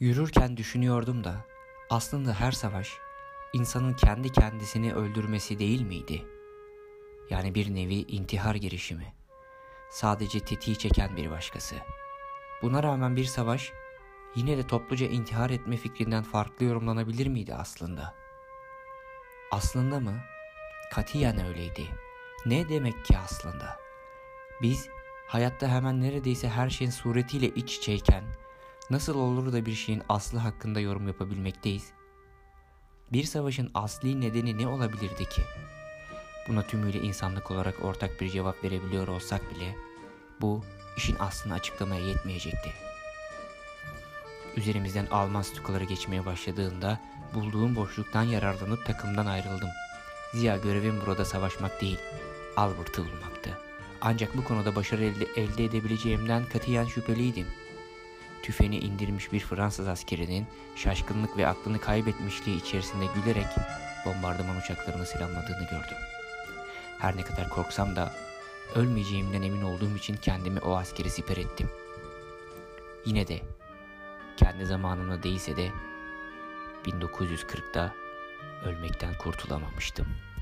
Yürürken düşünüyordum da aslında her savaş insanın kendi kendisini öldürmesi değil miydi? Yani bir nevi intihar girişimi. Sadece tetiği çeken bir başkası. Buna rağmen bir savaş yine de topluca intihar etme fikrinden farklı yorumlanabilir miydi aslında? Aslında mı? Katiyen öyleydi. Ne demek ki aslında? Biz hayatta hemen neredeyse her şeyin suretiyle iç içeyken nasıl olur da bir şeyin aslı hakkında yorum yapabilmekteyiz? Bir savaşın asli nedeni ne olabilirdi ki? Buna tümüyle insanlık olarak ortak bir cevap verebiliyor olsak bile bu işin aslını açıklamaya yetmeyecekti. Üzerimizden Alman stukaları geçmeye başladığında bulduğum boşluktan yararlanıp takımdan ayrıldım. Ziya görevim burada savaşmak değil, Albert'ı bulmaktı. Ancak bu konuda başarı elde, elde edebileceğimden katiyen şüpheliydim. Tüfeğini indirmiş bir Fransız askerinin şaşkınlık ve aklını kaybetmişliği içerisinde gülerek bombardıman uçaklarını selamladığını gördüm. Her ne kadar korksam da ölmeyeceğimden emin olduğum için kendimi o askeri siper ettim. Yine de kendi zamanımda değilse de 1940'da ölmekten kurtulamamıştım.''